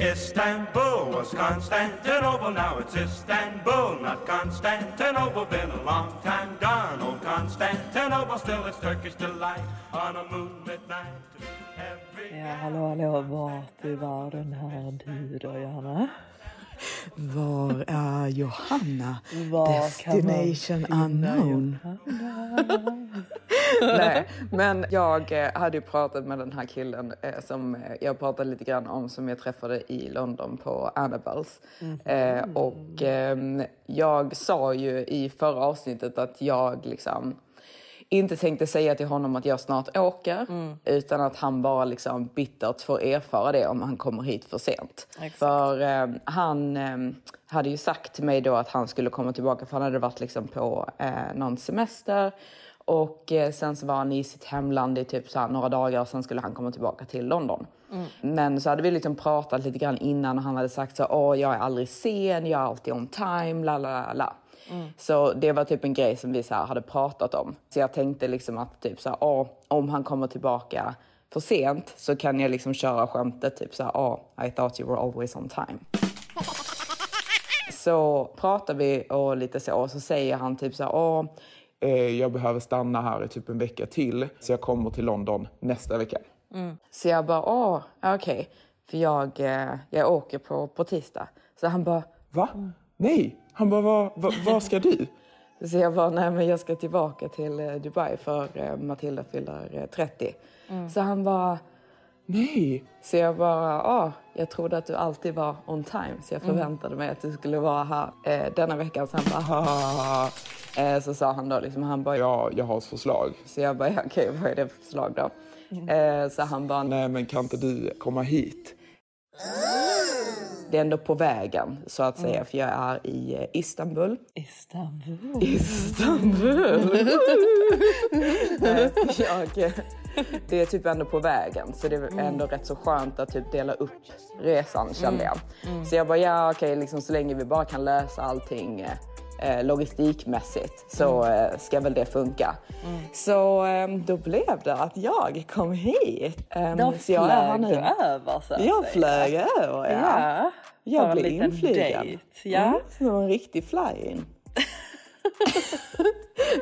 Istanbul was Constantinople, now it's Istanbul, not Constantinople. Been a long time gone, old Constantinople, still it's Turkish delight on a moonlit night. Ja, hallå, i världen är du då, Johanna? Var är Johanna? Var Destination unknown. Nej, men jag eh, hade ju pratat med den här killen eh, som eh, jag pratade lite grann om som jag träffade i London på Annabels. Eh, och ehm, jag sa ju i förra avsnittet att jag liksom inte tänkte säga till honom att jag snart åker utan att han bara liksom bittert får erfara det om han kommer hit för sent. För eh, han eh, hade ju sagt till mig då att han skulle komma tillbaka för han hade varit liksom på eh, någon semester. Och eh, sen så var han i sitt hemland i typ så några dagar och sen skulle han komma tillbaka till London. Men så hade vi liksom pratat lite grann innan och han hade sagt så åh jag är aldrig sen, jag är alltid on time, la la la, la. Så det var typ en grej som vi så hade pratat om. Så jag tänkte liksom att typ så här, åh, om han kommer tillbaka för sent så kan jag liksom köra skämtet typ så här, åh, I thought you were always on time. Så pratar vi och lite så och så säger han typ så här, åh, Eh, jag behöver stanna här i typ en vecka till, så jag kommer till London nästa vecka. Så jag bara, åh, okej. För jag, eh, jag åker på, på tisdag. Så han bara, Va? Nej! Han bara, vad va, vad ska du? så jag bara, nej men jag ska tillbaka till eh, Dubai för eh, Matilda fyller eh, 30. Så han bara, Nej! så jag bara, ah, jag trodde att du alltid var on time. Så jag förväntade mig att du skulle vara här eh, denna veckan. Så han bara, ha, ha, ha. Eh, så sa han då liksom, han bara, Ja, jag har ett förslag. Så jag bara, ja, okej vad är det för förslag då? Eh, så han bara, Nej, men kan inte du komma hit? Det är ändå på vägen så att säga. För jag är i eh, Istanbul. Mm. Istanbul. Oh. jag, eh, det är typ ändå på vägen. Så det är Mm. ändå rätt så skönt att typ dela upp resan kände jag. Så jag bara, ja okej, liksom, så länge vi bara kan lösa allting eh, logistikmässigt så Mm. eh, ska väl det funka. Så eh, då blev det att jag kom hit. Eh, Då så jag är flög nu. över så att Jag säga. flög över, ja. Ja, Jag blev inflygad. ja. Mm, som en riktig fly-in.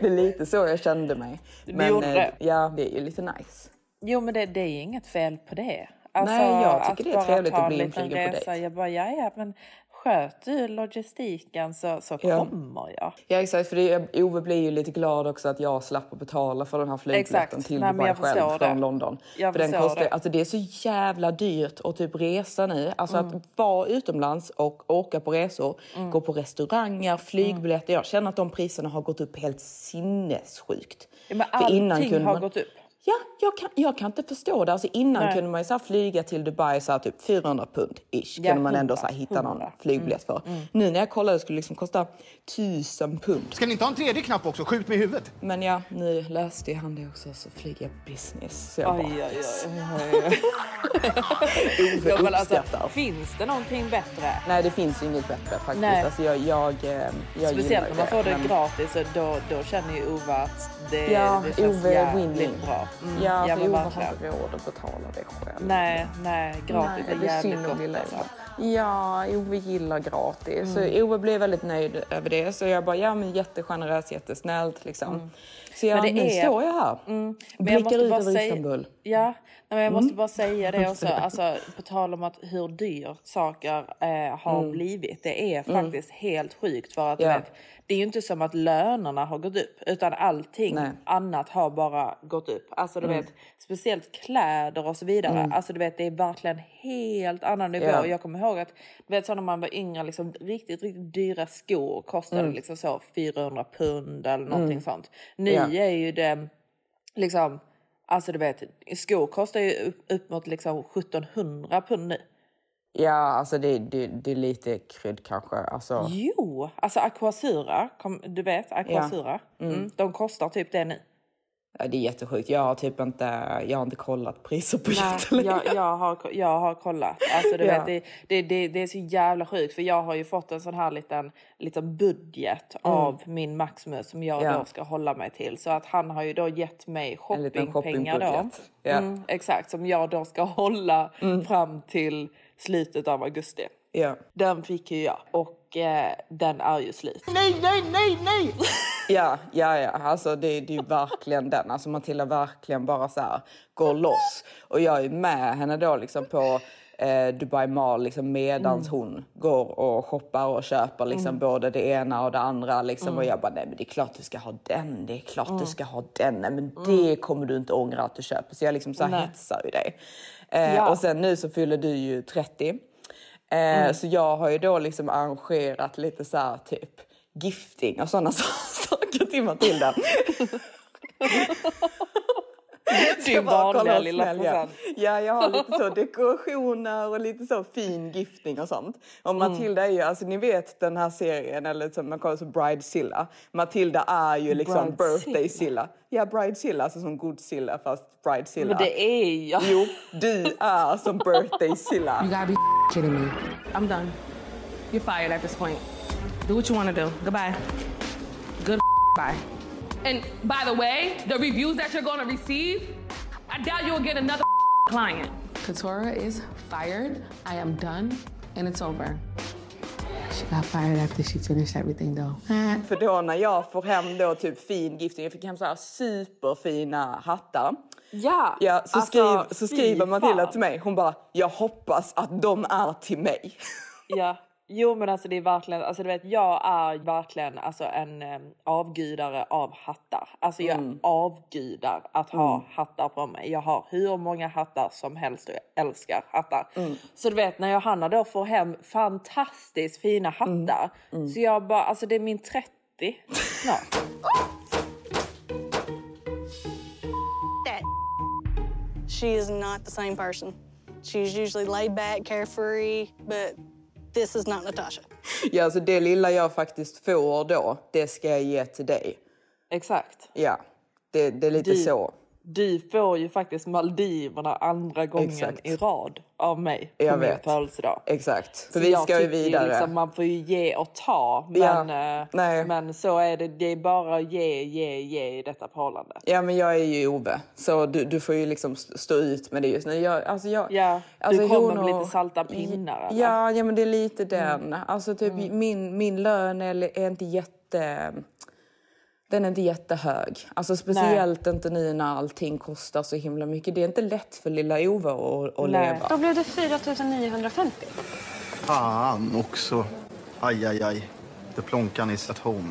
det är lite så jag kände mig. Du gjorde eh, det? Ja, det är ju lite nice. Jo men det, det är inget fel på det. Alltså, Nej, jag tycker det är trevligt att bli en liten inflygad på dejt. Jag bara, ja ja men sköt du logistiken så, så Ja. kommer jag. Ja exakt, för det, Ove blir ju lite glad också att jag slapp att betala för den här flygbiljetten till Nej, Dubai själv förstår från det. London. Jag för den kostar, det. Alltså det är så jävla dyrt att typ resa nu. Alltså att vara utomlands och åka på resor, gå på restauranger, flygbiljetter. Jag känner att de priserna har gått upp helt sinnessjukt. Ja, men För innan allting kunde har man- gått upp. Ja, jag kan, jag kan inte förstå det. Alltså innan Nej. kunde man ju så här flyga till Dubai så här typ 400 pund ish. Ja, kunde man ändå 100, så här hitta någon 100. flygbiljett för. Nu när jag kollade skulle det liksom kosta 1000 pund. Ska ni inte ha en tredje knapp också? Skjut mig i huvudet. Men ja, nu löste han det också så flyger jag business. Så jag Oj, bara. Ove Ja, men alltså, finns det någonting bättre? Nej, det finns ju inget bättre faktiskt. Nej. Alltså jag, jag, eh, jag Speciellt när man får det men- gratis, så då, då känner ju Ove att det, Ja, det känns Ove är jävligt win-win. bra. Mm, Ja, för Ove har inte råd att betala det själv. Nej, nej, gratis Nej, är jävligt gott alltså. Ja, Ove gillar gratis. Mm. Så Ove blev väldigt nöjd över det. Så jag bara, ja men jättegeneröst, jättesnällt liksom. Så ja, Mm. Men det nu är- står jag här. Men jag Blickar måste ut bara över säga- Istanbul. Ja, nej, men jag måste Mm. bara säga det också. Alltså, på tal om att hur dyrt saker eh, har blivit. Det är faktiskt helt sjukt. För att, Mm. Ja. vet, det är ju inte som att lönerna har gått upp. Utan allting Nej. annat har bara gått upp. Alltså du Mm. vet, speciellt kläder och så vidare. Alltså du vet, det är verkligen helt annan nivå. Ja. Jag kommer ihåg att du vet, så när man var yngre, liksom, riktigt, riktigt dyra skor kostade Mm. liksom så 400 pund eller någonting sånt. Nu Ja. Är ju det liksom, alltså du vet, skor kostar ju upp, upp mot liksom 1700 pund nu. Ja, alltså det, det, det är lite krydd kanske. Alltså, Jo, alltså Aquasura, du vet Aquasura, mm. de kostar typ det nu. Ja, det är jättesjukt. Jag har typ inte, jag har inte kollat priser på Nej, jättelänge. jag, jag, har, jag har kollat. Alltså, du Ja. vet, det, det, det, det är så jävla sjukt för jag har ju fått en sån här liten, liten budget av min Maximus som jag Mm. Ja. då ska hålla mig till. Så att han har ju då gett mig shoppingpengar då. Ja. Mm, exakt, som jag då ska hålla fram till slutet av augusti. Ja. Den fick ju jag och eh, den är ju slut. Nej, nej, nej, nej! Ja, ja, ja. Alltså det, det är verkligen den. Alltså Matilda verkligen bara så här går loss. Och jag är med henne då liksom på eh, Dubai Mall liksom medans hon går och shoppar och köper liksom både det ena och det andra liksom. Och jag bara, nej men det är klart du ska ha den, det är klart du ska ha den. Nej men det kommer du inte ångra att du köper. Så jag liksom så här hetsar ju dig. Eh, Ja. Och sen nu så fyller du ju 30. Eh, Så jag har ju då liksom arrangerat lite så här typ gifting och sådana saker till Matilda. Din vanliga lilla present. Ja, jag har lite så dekorationer och lite så fin gifting och sånt. Och Mm. Matilda är ju, alltså ni vet den här serien, eller som man kallar så Bridezilla. Matilda är ju liksom Bridezilla? birthday-Silla. Ja, Bridezilla, alltså som Godzilla fast Bridezilla. Men det är jag. Jo, du är som birthday-Silla. You gotta be kidding me. I'm done. You're fired at this point. Do what you wanna do. Goodbye. Good bye. And by the way, the reviews that you're gonna receive, I doubt you'll get another client. Katora is fired. I am done. And it's over. She got fired after she finished everything though. För då när jag får hem då typ fin gifting, jag fick hem så här superfina hattar. Ja, Ja, så, alltså, skriv, så skriver Matilda till mig, hon bara, jag hoppas att de är till mig. Ja, jo men alltså det är verkligen, alltså du vet jag är verkligen alltså en eh, avgudare av hattar. Alltså jag Mm. avgudar att ha hattar på mig. Jag har hur många hattar som helst och jag älskar hattar. Mm. Så du vet när Johanna då får hem fantastiskt fina Mm. hattar. Så jag bara, alltså det är min 30 snart. that she is not the same person. She's usually laid back, carefree, but this is not Natasha. Ja, alltså det lilla jag faktiskt får då, det ska jag ge till dig. Exakt. Ja, det, det är lite Du- så. Du får ju faktiskt Maldiverna andra gången Exakt. i rad av mig på Jag min vet. födelsedag. Exakt, för Så vi ska ju vidare. Liksom, man får ju ge och ta. Ja, Men, eh, nej. men så är det. Det är bara att ge, ge, ge i detta förhållande. Ja, men jag är ju Ove, så du, du får ju liksom st- stå ut med det just nu. Jag, alltså jag, Ja, du alltså kommer hon med och- lite salta pinnar, eller? Ja, ja, men det är lite den. Alltså typ min, min lön är, är inte jätte... Den är inte jättehög. Alltså speciellt inte nu när allting kostar så himla mycket. Det är inte lätt för lilla Ove att, att Nej. leva. Då blev det 4 950. Fan också. Aj, aj, aj. The plonkan is at home.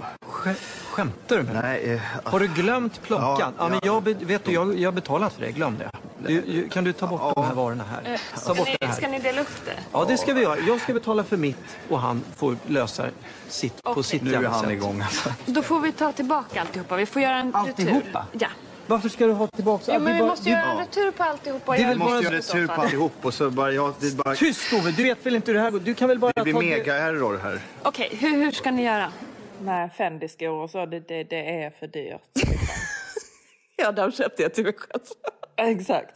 Skämtar du med? Nej, eh, Har du glömt plånkan? Ja, Ja, men ja. jag, vet du, jag, jag betalat för det. Glöm det. Du, kan du ta bort de här varorna här? Ta bort det här. ni dela upp det? Ja, det ska vi göra. Jag ska betala för mitt och han får lösa sitt på sitt nu är han sätt. igång alltså. Då får vi ta tillbaka alltihopa. Vi får göra en Alltihopa? retur. Ja. Varför ska du ha tillbaka Jo, men vi bara- måste göra en retur på alltihopa. Det är väl Vi måste göra retur på fall. allihop och så bara, ja, det, bara, Tyst Ove, du vet väl inte hur det här går? Du kan väl bara det blir ta mega error här. Okej, hur, hur ska ni göra? Nej, Fendi-skor och så, det, det, det är för dyrt. Ja, de köpte jag till mig själv. Exakt.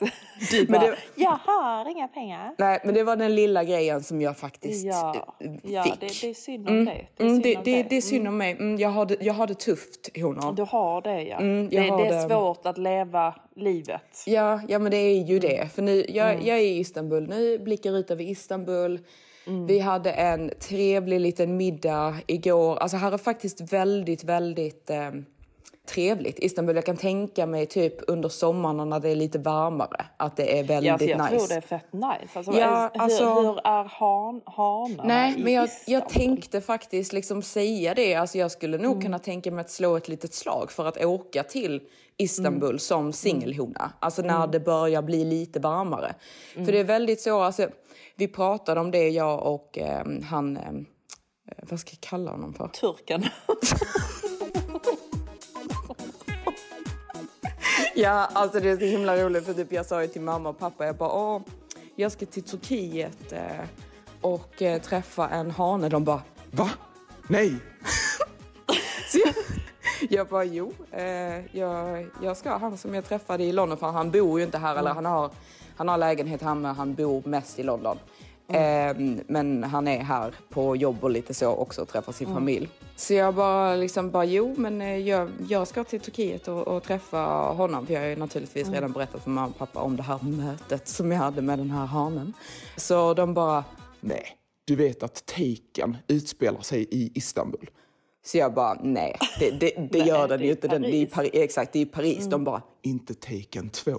Du Men bara, det- jag har inga pengar. Nej, men det var den lilla grejen som jag faktiskt Ja, eh, ja fick. det, det är synd om Mm, dig. Det är mm, det, om det, det är synd om mig. Mm, jag, har det, jag har det tufft, honor. Du har det ja. Mm, det, är svårt att leva livet. Ja, ja, men det är ju det. För nu, jag, Mm. jag är i Istanbul nu, blickar ut över Istanbul. Mm. Vi hade en trevlig liten middag igår. Alltså här är faktiskt väldigt, väldigt eh, trevligt. Istanbul, jag kan tänka mig typ under sommaren när det är lite varmare. Att det är väldigt Ja, alltså, jag nice. tror det är fett nice. Alltså, Ja, hur, alltså- hur är han, hanarna Nej, i men jag, Istanbul? jag tänkte faktiskt liksom säga det. Alltså jag skulle nog Mm. kunna tänka mig att slå ett litet slag för att åka till Istanbul Mm. som singelhona. Alltså när det börjar bli lite varmare. Mm. För det är väldigt så, alltså, vi pratade om det jag och eh, han, eh, vad ska jag kalla honom för? Turken. Ja, alltså det är så himla roligt för typ jag sa ju till mamma och pappa, jag bara åh, jag ska till Turkiet eh, och eh, träffa en hane. De bara Va? Nej! Så jag, jag bara jo, eh, jag, jag ska. Han som jag träffade i London, för han bor ju inte här, eller han har, han har lägenhet här men han bor mest i London. Eh, men han är här på jobb och lite så också och träffar sin familj. Så jag bara liksom bara jo men eh, jag, jag ska till Turkiet och, och träffa honom. För jag har ju naturligtvis redan berättat för mamma och pappa om det här mötet som jag hade med den här hanen. Så de bara Nej, du vet att Taken utspelar sig i Istanbul. så jag bara, nej, det, det, det gör den ju inte. Den, det är i Paris. Paris. Exakt, det är i Paris. De bara, Inte Taken 2.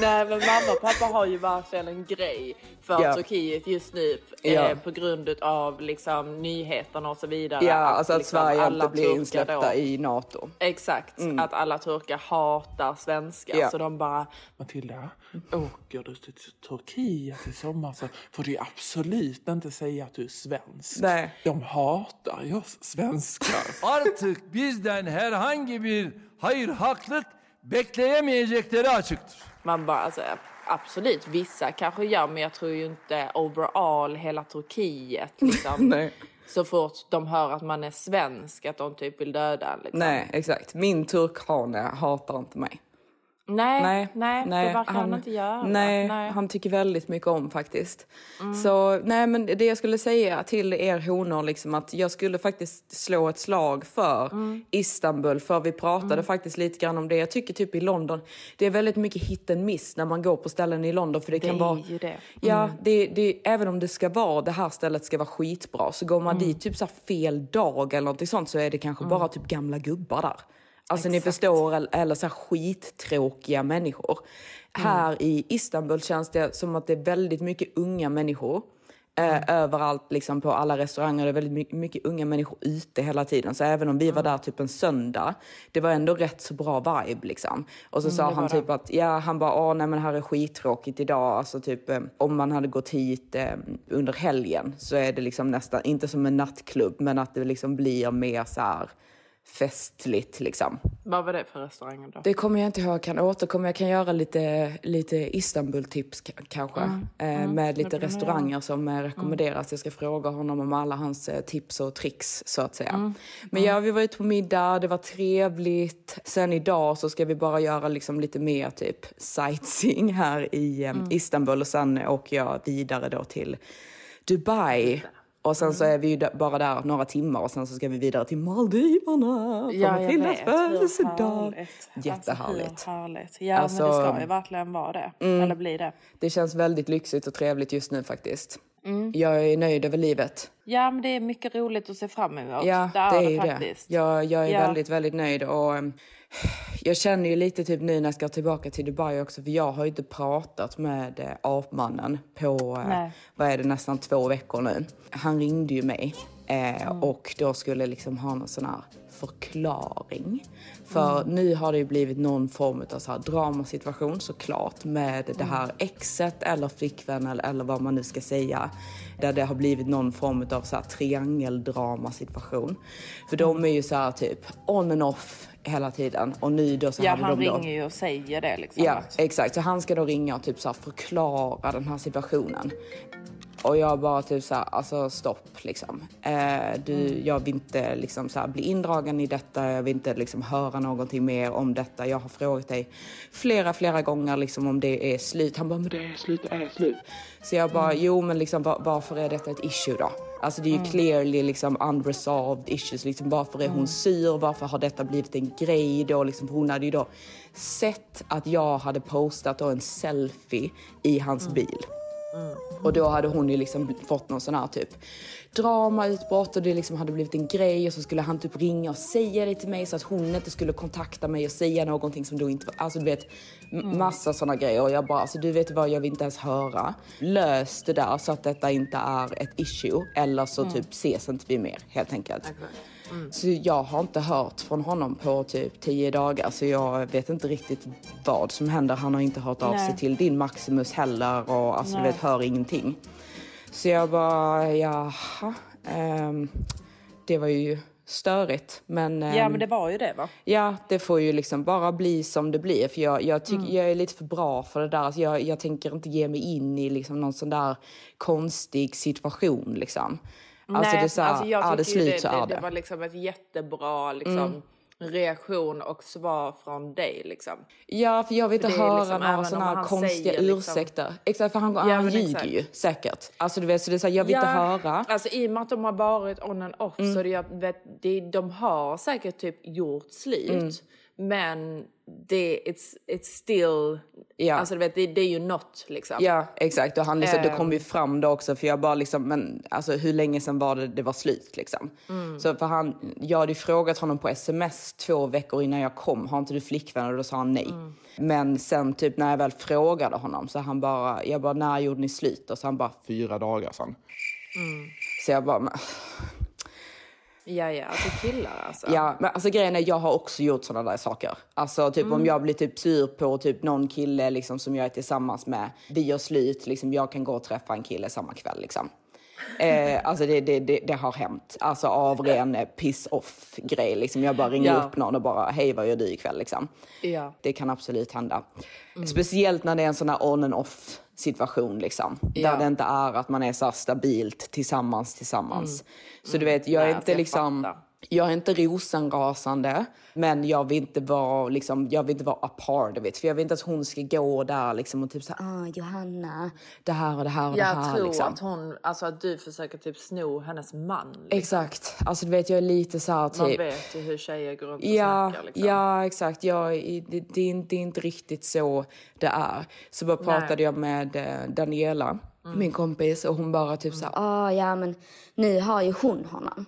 Nej men mamma och pappa har ju verkligen en grej för Ja. Turkiet just nu eh, Ja. på grund av liksom nyheterna och så vidare. Ja, alltså att liksom Sverige alla inte blir insläppta då- i NATO. Exakt, att alla turkar hatar svenskar Ja. så de bara Matilda, åker du till Turkiet i sommar så får du absolut inte säga att du är svensk. Nej. De hatar ju oss svenskar. Artık bizden herhangi bir hayır haklık bekleyemeyecekleri açıktır. Man bara, alltså, absolut, vissa kanske gör, men jag tror ju inte overall hela Turkiet liksom. Nej. Så fort de hör att man är svensk, att de typ vill döda en, liksom. Nej, exakt. Min turkhane hatar inte mig. Nej, Nej, nej, nej, det verkar han, han- inte göra. Nej, nej. han tycker väldigt mycket om faktiskt. Mm. Så nej, men det jag skulle säga till er honor, liksom att jag skulle faktiskt slå ett slag för Mm. Istanbul. För vi pratade faktiskt lite grann om det. Jag tycker typ i London, det är väldigt mycket hit and miss när man går på ställen i London. För det, Det kan vara, det. Ja, Mm. det, det, även om det ska vara, det här stället ska vara skitbra. Så går man Mm. dit typ så fel dag eller något sånt så är det kanske bara typ gamla gubbar där. Alltså ni Exakt. förstår, eller, så här skittråkiga människor. Här i Istanbul känns det som att det är väldigt mycket unga människor. Eh, överallt liksom på alla restauranger. Det är väldigt mycket, mycket unga människor ute hela tiden. Så även om vi var där typ en söndag, det var ändå rätt så bra vibe liksom. Och så Mm, sa han typ det. att, ja han bara, åh nej men här är skittråkigt idag. Alltså typ eh, om man hade gått hit eh, under helgen så är det liksom nästan, inte som en nattklubb, men att det liksom blir mer så här festligt liksom. Vad var det för restauranger då? Det kommer jag inte ihåg, jag kan återkomma. Jag kan göra lite, lite Istanbul-tips kanske. Mm, mm, med lite restauranger som eh, rekommenderas. Jag ska fråga honom om alla hans eh, tips och tricks så att säga. Mm, Men ja, vi var ute på middag, det var trevligt. Sen idag så ska vi bara göra liksom lite mer typ sightseeing här i Mm. Istanbul och sen åker jag vidare då till Dubai. Och sen Mm. så är vi ju bara där några timmar och sen så ska vi vidare till Maldiverna. för Ja, Matildas födelsedag. härligt. Jättehärligt. Alltså, hur härligt. Ja, Alltså, men det ska ju verkligen vara det. mm. Eller bli det. Det känns väldigt lyxigt och trevligt just nu faktiskt. Mm. Jag är nöjd över livet. Ja, men det är mycket roligt att se fram emot. Ja, det är det är det. faktiskt. Jag, jag är Ja. väldigt, väldigt nöjd. Och, jag känner ju lite typ nu när jag ska tillbaka till Dubai också, för jag har ju inte pratat med eh, apmannen på, eh, vad är det, nästan två veckor nu. Han ringde ju mig eh, Mm. och då skulle liksom ha någon sån här förklaring. För Mm. nu har det ju blivit någon form av så här dramasituation såklart med det Mm. här exet eller flickvän eller, eller vad man nu ska säga. Där det har blivit någon form av så här triangeldramasituation. För de är ju så här typ on and off hela tiden. Och nu då så Ja, hade han de då... ringer ju och säger det liksom. Ja, exakt. Så han ska då ringa och typ så förklara den här situationen. Och jag bara typ så här, alltså stopp liksom. Eh, du, Mm. Jag vill inte liksom så bli indragen i detta, jag vill inte liksom höra någonting mer om detta. Jag har frågat dig flera, flera gånger liksom om det är slut. Han bara, men det är slut, det är slut. Så jag bara, jo men liksom va- varför är detta ett issue då? Alltså det är ju Mm. clearly liksom unresolved issues. Liksom, varför är hon Mm. sur? Varför har detta blivit en grej då? Liksom, hon hade ju då sett att jag hade postat då en selfie i hans bil. Och då hade hon ju liksom fått någon sån här typ dramautbrott och det liksom hade blivit en grej och så skulle han typ ringa och säga det till mig så att hon inte skulle kontakta mig och säga någonting som då inte var, alltså du vet m- massa såna grejer och jag bara alltså du vet vad jag vill inte ens höra. Lös det där så att detta inte är ett issue eller så Mm. typ ses inte vi mer helt enkelt. Så jag har inte hört från honom på typ tio dagar så jag vet inte riktigt vad som händer. Han har inte hört av Nej. sig till din Maximus heller och alltså du vet, hör ingenting. Så jag bara, jaha. ehm, det var ju störigt. Men, Ja ehm, men det var ju det va? Ja, det får ju liksom bara bli som det blir. För jag, jag tycker Mm. jag är lite för bra för det där. Alltså jag, jag tänker inte ge mig in i liksom någon sån där konstig situation liksom. Alltså Nej, det är så här, alltså jag är det slut så är det, det. var liksom ett jättebra liksom, Mm. reaktion och svar från dig liksom. Ja, för jag vill För inte höra liksom, några här han konstiga säger liksom- ursäkter. Exakt, för han, Ja, han ljuger exakt. ju säkert. Alltså du vet, så det är så här, jag vill inte höra. Alltså i och med att de har varit on and off Mm. så det, jag vet, det, de har säkert typ gjort slut. Mm. Men det, it's, it's still, Ja. alltså du vet det, det är ju något liksom. Ja, exakt. Och han liksom, det Ehm. kom ju fram då också för jag bara liksom, men alltså hur länge sedan var det det var slut liksom? Mm. Så för han, jag hade ju frågat honom på sms två veckor innan jag kom, har inte du flickvän? Och då sa han nej. Mm. Men sen typ när jag väl frågade honom så han bara, jag bara när gjorde ni slut? Och så han bara fyra dagar sedan. Mm. Så jag bara, men, Ja, ja, alltså killar alltså. Ja, men alltså grejen är jag har också gjort sådana där saker. Alltså typ om Mm. jag blir typ sur på typ någon kille liksom som jag är tillsammans med. Vi gör slut, liksom jag kan gå och träffa en kille samma kväll liksom. Eh, alltså det, det, det, det har hänt. Alltså av ren eh, piss-off grej liksom. Jag bara ringer Ja. upp någon och bara hej vad gör du ikväll liksom. Ja. Det kan absolut hända. Mm. Speciellt när det är en sån här on and off situation liksom. Ja. Där det inte är att man är så stabilt tillsammans tillsammans. Mm. Så du vet, jag är Nej, inte alltså, jag liksom... fattar. Jag är inte rosenrasande, men jag vill inte vara, liksom, jag vill inte vara a part of it. För jag vill inte att hon ska gå där liksom, och typ här, ah, Johanna, det här och det här och det Jag här. tror liksom. att hon, alltså att du försöker typ sno hennes man. Liksom. Exakt. Alltså du vet, jag är lite så här typ... Man vet ju hur tjejer går runt och Ja, snackar liksom. ja, exakt. Jag, det, det, är inte- det är inte riktigt så det är. Så bara pratade Nej. jag med eh, Daniela, Mm. min kompis, och hon bara typ så här, Ja, ja, men nu har ju hon honom.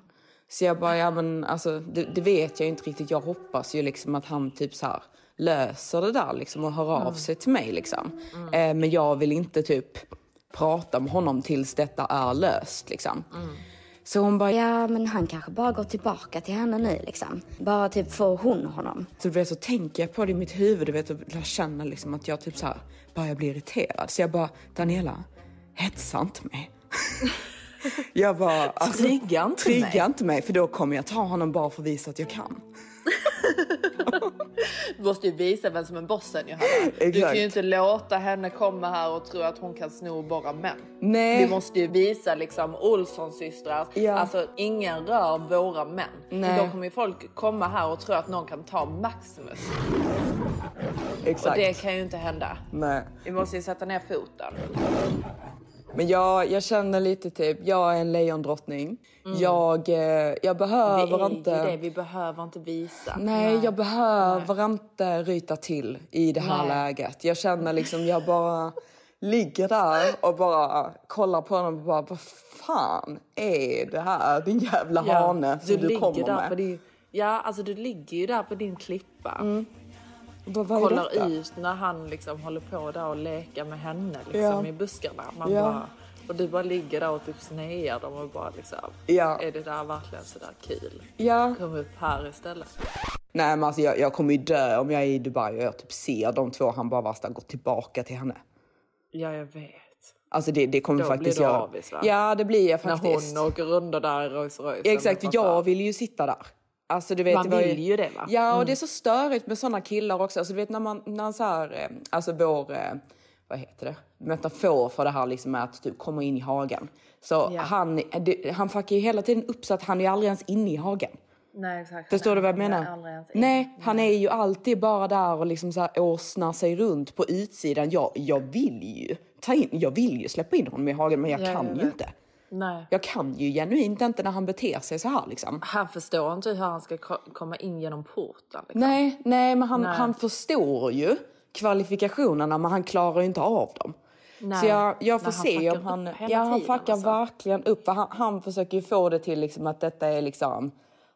Så jag bara, ja men alltså det, det vet jag inte riktigt. Jag hoppas ju liksom att han typ så här löser det där liksom och hör av Mm. sig till mig liksom. Eh, men jag vill inte typ prata med honom tills detta är löst liksom. Så hon bara, Ja, men han kanske bara går tillbaka till henne nu liksom. Bara typ får hon honom. Så, du vet, så tänker jag på det i mitt huvud du vet, och jag känner liksom att jag typ så här börjar bli irriterad. Så jag bara, Daniela, hetsa inte mig. jag bara, alltså, Trigga inte trigga mig. inte mig för då kommer jag ta honom bara för att visa att jag kan. Du måste ju visa vem som är bossen Johanna. Du Exakt. kan ju inte låta henne komma här och tro att hon kan sno bara män. Nej. Vi måste ju visa liksom Olssons systrar. Ja. Alltså ingen rör våra män. Nej. Då kommer ju folk komma här och tro att någon kan ta Maximus. Exakt. Och det kan ju inte hända. Nej. Vi måste ju sätta ner foten. Men jag, jag känner lite typ, jag är en lejondrottning. Jag, eh, jag behöver är inte... ju det, vi behöver inte visa. Nej, jag behöver inte ryta till i det här Nej. läget. Jag känner liksom, jag bara ligger där och bara kollar på honom och bara, vad fan är det här? Din jävla hane som du, ligger kommer där med. På din, ja, alltså du ligger ju där på din klippa. Bara, kollar ut när han liksom håller på där och leker med henne liksom, Ja. i buskarna. Man Ja. bara, och du bara ligger där och typ snear dem och bara liksom, Ja. är det där verkligen sådär kul? Ja. Kom upp här istället. Nej men alltså jag, jag kommer ju dö om jag är i Dubai och jag typ ser de två han bara värsta gå tillbaka till henne. Ja, jag vet. Alltså det, det kommer Då faktiskt blir du avis, va? Ja det blir jag faktiskt. När hon åker runt där i Rolls Royce. Exakt, jag vill ju sitta där. Alltså, vet, Man vill ju det, va? Ja, och Mm. det är så störigt med såna killar också. Alltså, du vet när man, när så här, eh, alltså vår, eh, vad heter det? metafor för det här liksom med att typ komma in i hagen. Så Ja. han, det, han fuckar ju hela tiden upp så att han är aldrig ens inne i hagen. Nej exakt. Förstår du vad jag är menar? Nej, han är ju alltid bara där och liksom så här åsnar sig runt på utsidan. Jag, jag vill ju ta in, jag vill ju släppa in honom i hagen men jag Ja, kan jag ju inte. Nej. Jag kan ju genuint inte när han beter sig så här liksom. Han förstår inte hur han ska ko- komma in genom porten. Liksom. Nej, nej, men han, Nej. han förstår ju kvalifikationerna men han klarar ju inte av dem. Nej, Så jag, jag får han se om han... Ja, han fuckar alltså. verkligen upp. Han, han försöker ju få det till liksom att detta är liksom...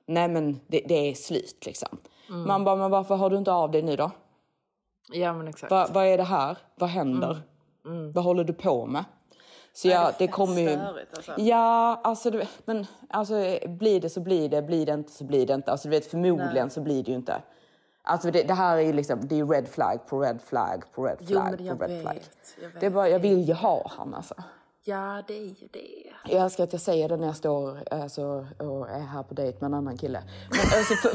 Nej men det, det är slut liksom. Mm. Man bara, men varför har du inte av dig nu då? Ja men exakt. Va, vad är det här? Vad händer? Mm. Vad håller du på med? Så det ja, det fett kommer ju... störigt, alltså. Ja, alltså, du, men alltså blir det så blir det, blir det inte så blir det inte. Alltså du vet förmodligen Nej. så blir det ju inte. Alltså det, det här är ju liksom, det är red flag på red flag på red Jo, flag jag på red vet, flag. jag vet. Det är bara, jag vill ju ha han alltså. Ja det är ju det. Jag älskar att jag säger det när jag står alltså, och är här på dejt med en annan kille. Men, alltså, för...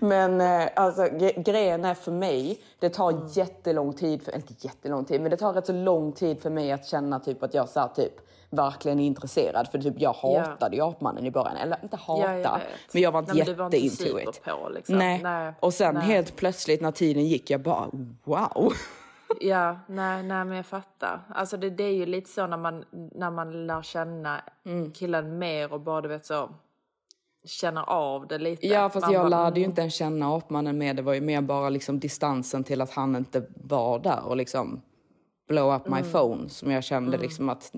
Men eh, alltså, gre- grejen är för mig, det tar jättelång tid, för, inte jättelång tid, men det tar rätt så lång tid för mig att känna typ att jag så här, typ verkligen är intresserad. För typ jag Ja. hatade ju apmannen i början. Eller inte hata, Ja, jag men jag var inte Nej, men du var inte jätte into it. superpå, liksom. Nej. Nej. Och sen Nej. helt plötsligt när tiden gick, jag bara wow. Ja, nej, nej men jag fattar. Alltså det, det är ju lite så när man, när man lär känna Mm. killen mer och bara du vet så känner av det lite. Ja fast Man jag bara, lärde ju inte ens känna apmannen med. Det var ju mer bara liksom distansen till att han inte var där och liksom blow up my Mm. phone. Som jag kände Mm. liksom att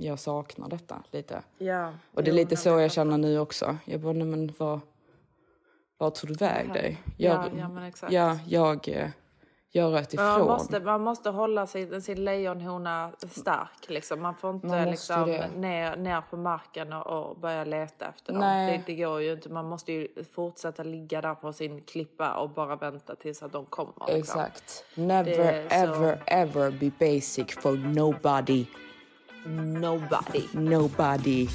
jag saknar detta lite. Ja. Och det är lite så jag känner nu också. Jag bara, nej men vad, vad tog du väg dig? Ja, Jag, ja, men exakt. Ja, jag, jag röt Men Man ifrån. måste, man måste hålla sin, sin lejonhona stark. Liksom. Man får inte Man liksom, det. ner, ner på marken och, och börja leta efter dem. Det, det går ju inte. Man måste ju fortsätta ligga där på sin klippa och bara vänta tills att de kommer. Liksom. Exakt. Never Det är så- ever ever be basic for nobody. Nobody. Nobody.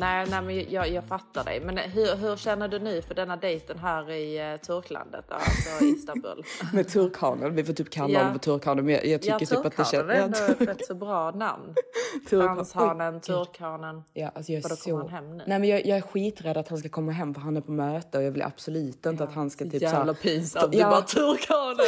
Nej, nej men jag, jag fattar dig. Men hur, hur känner du nu för denna dejten här i eh, Turklandet? Alltså Istanbul? Med turkhanen, vi får typ kalla Ja. honom för turkhanen men jag, jag tycker ja, typ att det känns... turkhanen är ändå Ja, ett så bra namn. Franshanen, turkhanen. Ja, alltså jag är så... han hem nu? Nej, men jag, jag är skiträdd att han ska komma hem för han är på möte och jag vill absolut inte att han ska typ Jävla så här- pinsamt. Du Ja, bara turkhanen.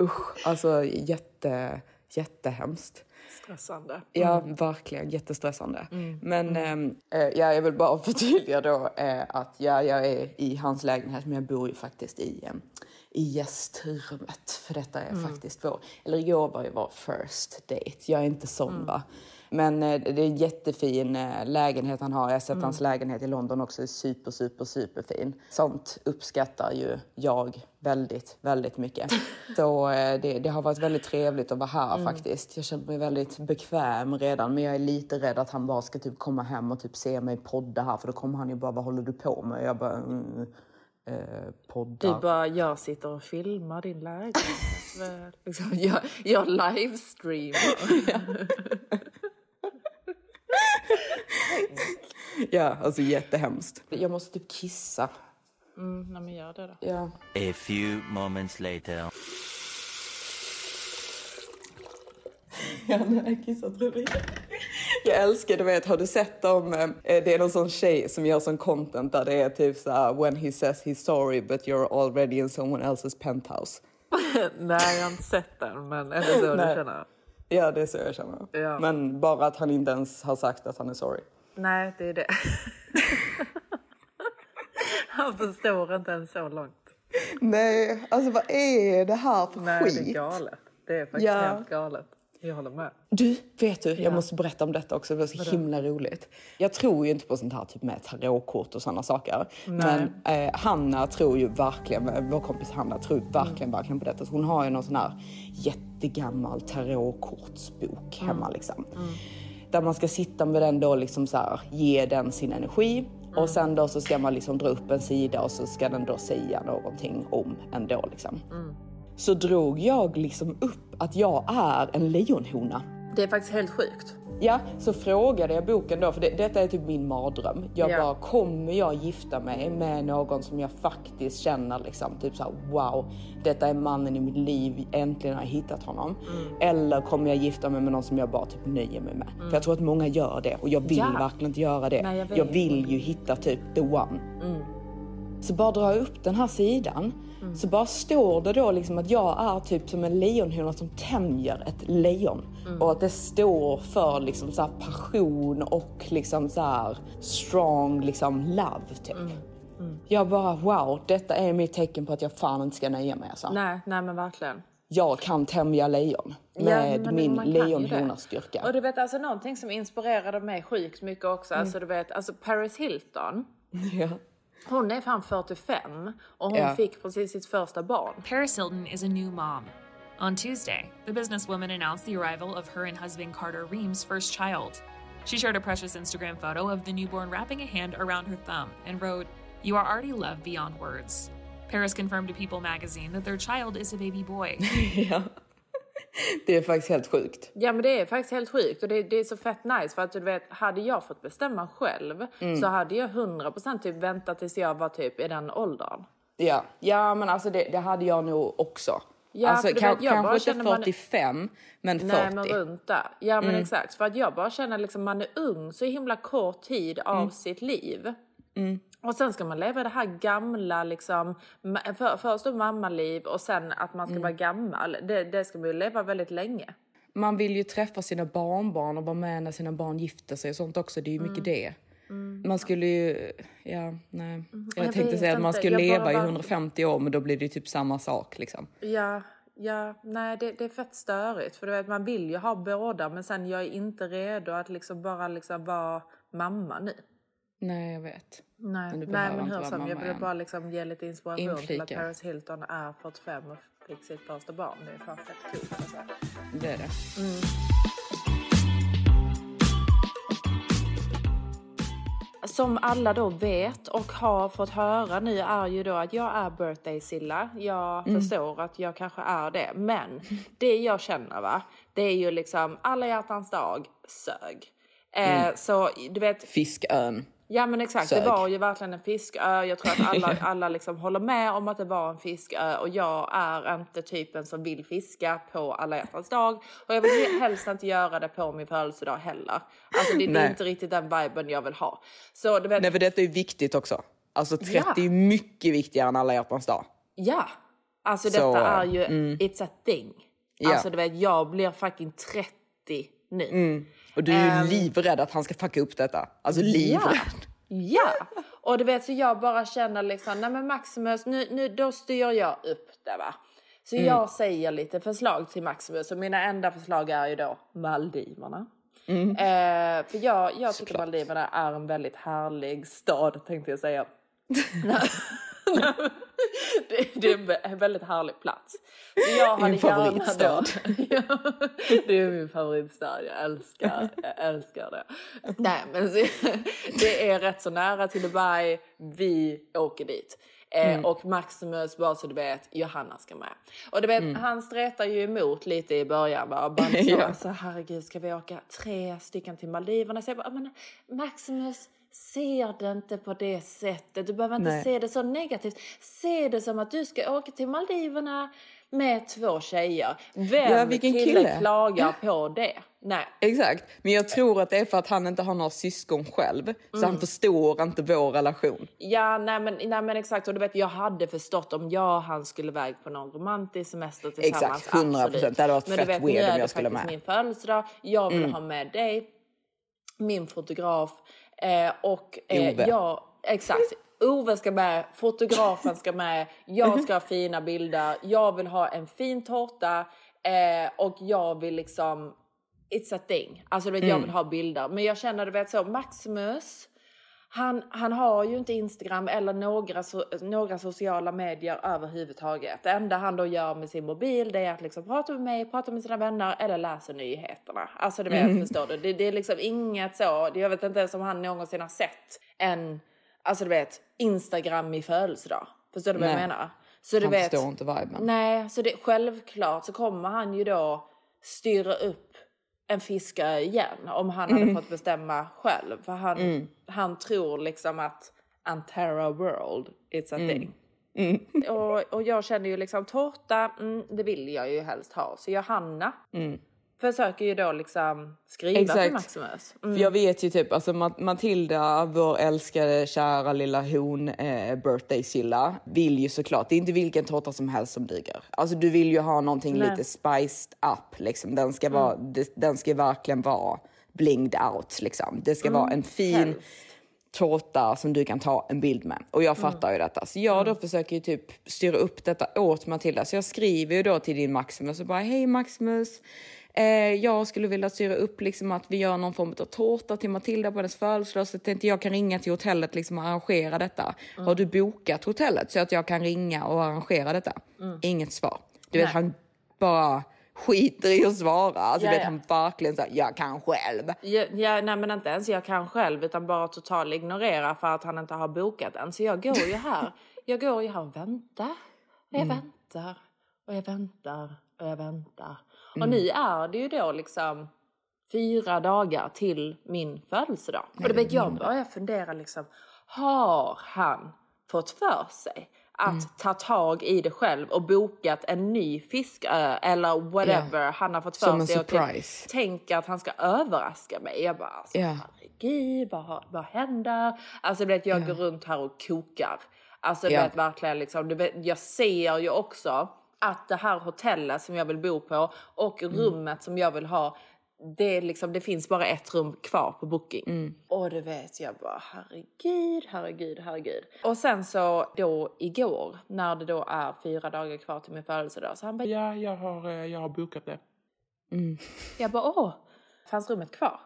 usch, alltså jätte, jättehemskt. Stressande. Ja, Mm. verkligen jättestressande. Mm. Men ehm, eh, ja, jag vill bara förtydliga då eh, att ja, jag är i hans lägenhet men jag bor ju faktiskt i, eh, i gästrummet. För detta är Mm. faktiskt vår, eller igår var ju vår first date. Jag är inte sån Mm. va. Men eh, det är en jättefin eh, lägenhet han har. Jag har sett Mm. hans lägenhet i London också. Super, super, superfin. Sånt uppskattar ju jag väldigt, väldigt mycket. Så eh, det, det har varit väldigt trevligt att vara här Mm. faktiskt. Jag känner mig väldigt bekväm redan. Men jag är lite rädd att han bara ska typ komma hem och typ se mig podda här. För då kommer han ju bara, vad håller du på med? Jag bara, mm, eh, poddar. Du bara, jag sitter och filmar din lägenhet. liksom, jag, jag livestreamar. Ja, alltså jättehemskt. Jag måste typ kissa. Mm, nej men gör det då. Ja. A few moments later. Ja, nej, jag kissar tror jag. Älskar, du vet, har du sett dem? eh, Det är någon sån tjej som gör sån content där det är typ så här, when he says he's sorry but you're already in someone else's penthouse. nej, jag har inte sett den, men är det så du känner? Ja, det är så jag känner. Ja. Men bara att han inte ens har sagt att han är sorry. Nej, det är det. Han förstår inte ens så långt. Nej, alltså vad är det här för Nej, skit? det är galet. Det är faktiskt Ja. helt galet. Jag håller med. Du, vet du, Ja. jag måste berätta om detta också. Det var så Vadå? himla roligt. Jag tror ju inte på sånt här typ med tarotkort och sådana saker. Nej. Men eh, Hanna tror ju verkligen, vår kompis Hanna tror Mm. verkligen, verkligen på detta. Så hon har ju någon sån här jättegammal tarotkortsbok hemma Mm. liksom. Där man ska sitta med den då liksom så här, ge den sin energi. Mm. Och sen då så ska man liksom dra upp en sida och så ska den då säga någonting om en då liksom. Mm. Så drog jag liksom upp att jag är en lejonhona. Det är faktiskt helt sjukt. Ja, så frågade jag boken då, för det, detta är typ min mardröm. Jag Ja. bara, kommer jag gifta mig med någon som jag faktiskt känner liksom, typ så här, wow, detta är mannen i mitt liv, äntligen har jag hittat honom. Mm. Eller kommer jag gifta mig med någon som jag bara typ nöjer mig med? För jag tror att många gör det och jag vill Ja. verkligen inte göra det. Nej, jag vet. jag vill ju hitta typ the one. Mm. Så bara drar jag upp den här sidan. Så bara står det då liksom att jag är typ som en lejonhona som tämjer ett lejon. Och att det står för liksom så passion och liksom så här strong liksom love typ. Jag bara wow, detta är mitt tecken på att jag fan inte ska nöja mig alltså. Nej, nej men verkligen. Jag kan tämja lejon Ja, med men min lejonhonastyrka. Och du vet alltså någonting som inspirerade mig sjukt mycket också, Mm. alltså du vet, alltså Paris Hilton. Ja. Hon är fan 45 och hon Ja. fick precis sitt första barn. Paris Hilton is a new mom. On Tuesday, the businesswoman announced the arrival of her and husband Carter Reams' first child. She shared a precious Instagram photo of the newborn wrapping a hand around her thumb and wrote, You are already loved beyond words. Paris confirmed to People magazine that their child is a baby boy. ja. Det är faktiskt helt sjukt. Ja men det är faktiskt helt sjukt och det, det är så fett nice för att du vet, hade jag fått bestämma själv Mm. så hade jag 100% typ väntat tills jag var typ i den åldern. Ja, ja men alltså det, det hade jag nog också. Ja, alltså kan, vet, kanske inte känner man- 45, men 40. Nej men runt där. Ja men Mm. exakt. För att jag bara känner liksom man är ung så himla kort tid av Mm. sitt liv. Mm. Och sen ska man leva det här gamla liksom, för, först då mammaliv och sen att man ska Mm. vara gammal. Det, det ska man ju leva väldigt länge. Man vill ju träffa sina barnbarn och vara med när sina barn gifter sig och sånt också. Det är ju mycket det. Man skulle ju, ja, nej. Jag, Mm. Jag tänkte vet säga att man skulle Jag bara leva i var- 150 år men då blir det ju typ samma sak liksom. Ja, ja, nej det, det är fett störigt. För du vet man vill ju ha båda men sen jag är inte redo att liksom bara liksom vara mamma nu. Nej, jag vet. Nej, Men nej men hur som, jag vill bara liksom ge lite inspiration till att. Paris Hilton är 45 och fick sitt första barn. Det är fan fett coolt alltså. Det är det. Mm. Som alla då vet och har fått höra nu är ju då att jag är birthday Silla. Jag Mm. förstår att jag kanske är det. Men det jag känner va, det är ju liksom alla hjärtans dag sög. Eh, Mm. Så du vet, Fiskön. Ja men exakt, Sög. det var ju verkligen en fiskö. Jag tror att alla, alla liksom håller med om att det var en fiskö och jag är inte typen som vill fiska på alla hjärtans dag. Och jag vill helst inte göra det på min födelsedag heller. Alltså det, det är inte riktigt den viben jag vill ha. Så vet, Nej, för detta är viktigt också. Alltså 30 Ja. är mycket viktigare än alla hjärtans dag. ja. Alltså Så, detta är ju, mm. it's a thing. Ja. Alltså du vet, jag blir fucking 30 nu. Mm. Och du är ju Ehm. livrädd att han ska fucka upp detta. Alltså livrädd. Ja, och du vet så jag bara känner liksom, nej men Maximus, nu, nu då styr jag upp det va. Så Mm. jag säger lite förslag till Maximus och mina enda förslag är ju då Maldiverna. Mm. Eh, för jag, jag tycker Maldiverna är en väldigt härlig stad tänkte jag säga. det, det är en väldigt härlig plats. Så jag hade Min favoritstad. Ja, det är min favoritstad, jag älskar, jag älskar det. Nej men så, det är rätt så nära till Dubai, vi åker dit. Eh, Mm. Och Maximus, bara så du vet, Johanna ska med. Och du vet, Mm. han stretar ju emot lite i början. Bara, bara så, Ja. alltså, herregud, ska vi åka tre stycken till Maldiverna? Så jag bara, men Maximus, ser det inte på det sättet. Du behöver inte Nej. se det så negativt. Se det som att du ska åka till Maldiverna med två tjejer. Vem Ja, vilken kille, kille. klagar på det? Nej. Exakt. Men jag tror att det är för att han inte har några syskon själv. Så Mm. han förstår inte vår relation. Ja, nej men, nej men exakt. Och du vet, jag hade förstått om jag och han skulle iväg på någon romantisk semester tillsammans. Exakt, 100%. absolut. Det hade varit Men du fett vet, weird nu om är jag det skulle faktiskt med. min födelsedag. Jag vill Mm. ha med dig, min fotograf eh, och eh, Ove. jag... Exakt. Ove ska med, fotografen ska med, jag ska ha fina bilder, jag vill ha en fin tårta eh, och jag vill liksom... It's a thing. Alltså du vet, jag Mm. vill ha bilder. Men jag känner du vet så, Maximus, han, han har ju inte Instagram eller några, so några sociala medier överhuvudtaget. Det enda han då gör med sin mobil det är att liksom prata med mig, prata med sina vänner eller läsa nyheterna. Alltså du vet, Mm. förstår du? Det, det är liksom inget så, jag vet inte ens om han någonsin har sett en, alltså du vet, Instagram i födelsedag. Förstår du vad jag Nej. menar? Så du han vet, förstår inte viben. Nej, så det, självklart så kommer han ju då styra upp en fiskö igen om han hade Mm. fått bestämma själv. För han, Mm. han tror liksom att Antera World, it's a Mm. thing. Mm. Och, och jag känner ju liksom tårta, mm, det vill jag ju helst ha. Så Johanna Mm. Försöker ju då liksom skriva till Maximus. Mm. För jag vet ju typ, alltså Ma- Matilda, vår älskade kära lilla hon, eh, birthday Silla, vill ju såklart, det är inte vilken tårta som helst som duger. Alltså du vill ju ha någonting Nej. lite spiced up liksom. Den ska, vara, Mm. det, den ska verkligen vara blinged out liksom. Det ska Mm, vara en fin helst. tårta som du kan ta en bild med. Och jag Mm. fattar ju detta. Så jag då försöker ju typ styra upp detta åt Matilda. Så jag skriver ju då till din Maximus och bara hej Maximus. Eh, jag skulle vilja styra upp liksom att vi gör någon form av tårta till Matilda på hennes födelsedag. Så tänkte jag kan ringa till hotellet liksom och arrangera detta. Mm. Har du bokat hotellet så att jag kan ringa och arrangera detta? Mm. Inget svar. Du vet Nej. han bara skiter i att svara. Alltså Ja, vet ja. han verkligen så här, jag kan själv. Ja, ja, nej men inte ens jag kan själv utan bara totalt ignorera för att han inte har bokat den. Så jag går ju här. Jag går ju här och väntar. Och jag Mm. väntar. Och jag väntar. Och jag väntar. Och Mm. nu är det ju då liksom fyra dagar till min födelsedag. Och då vet jag börjar fundera liksom. Har han fått för sig att Mm. ta tag i det själv och bokat en ny fiskö eller whatever han har fått för Som en sig. och tänk- surprise. tänker att han ska överraska mig. Jag bara, alltså, Ja. herregud, vad, har- vad händer? Alltså vet, jag Ja. går runt här och kokar. Alltså Ja. vet verkligen liksom, du vet, jag ser ju också att det här hotellet som jag vill bo på och Mm. rummet som jag vill ha, det, är liksom, det finns bara ett rum kvar på booking. Mm. Och du vet, jag bara herregud, herregud, herregud. Och sen så då igår, när det då är fyra dagar kvar till min födelsedag, så han bara, Ja, jag har, eh, jag har bokat det. Mm. jag bara åh, fanns rummet kvar?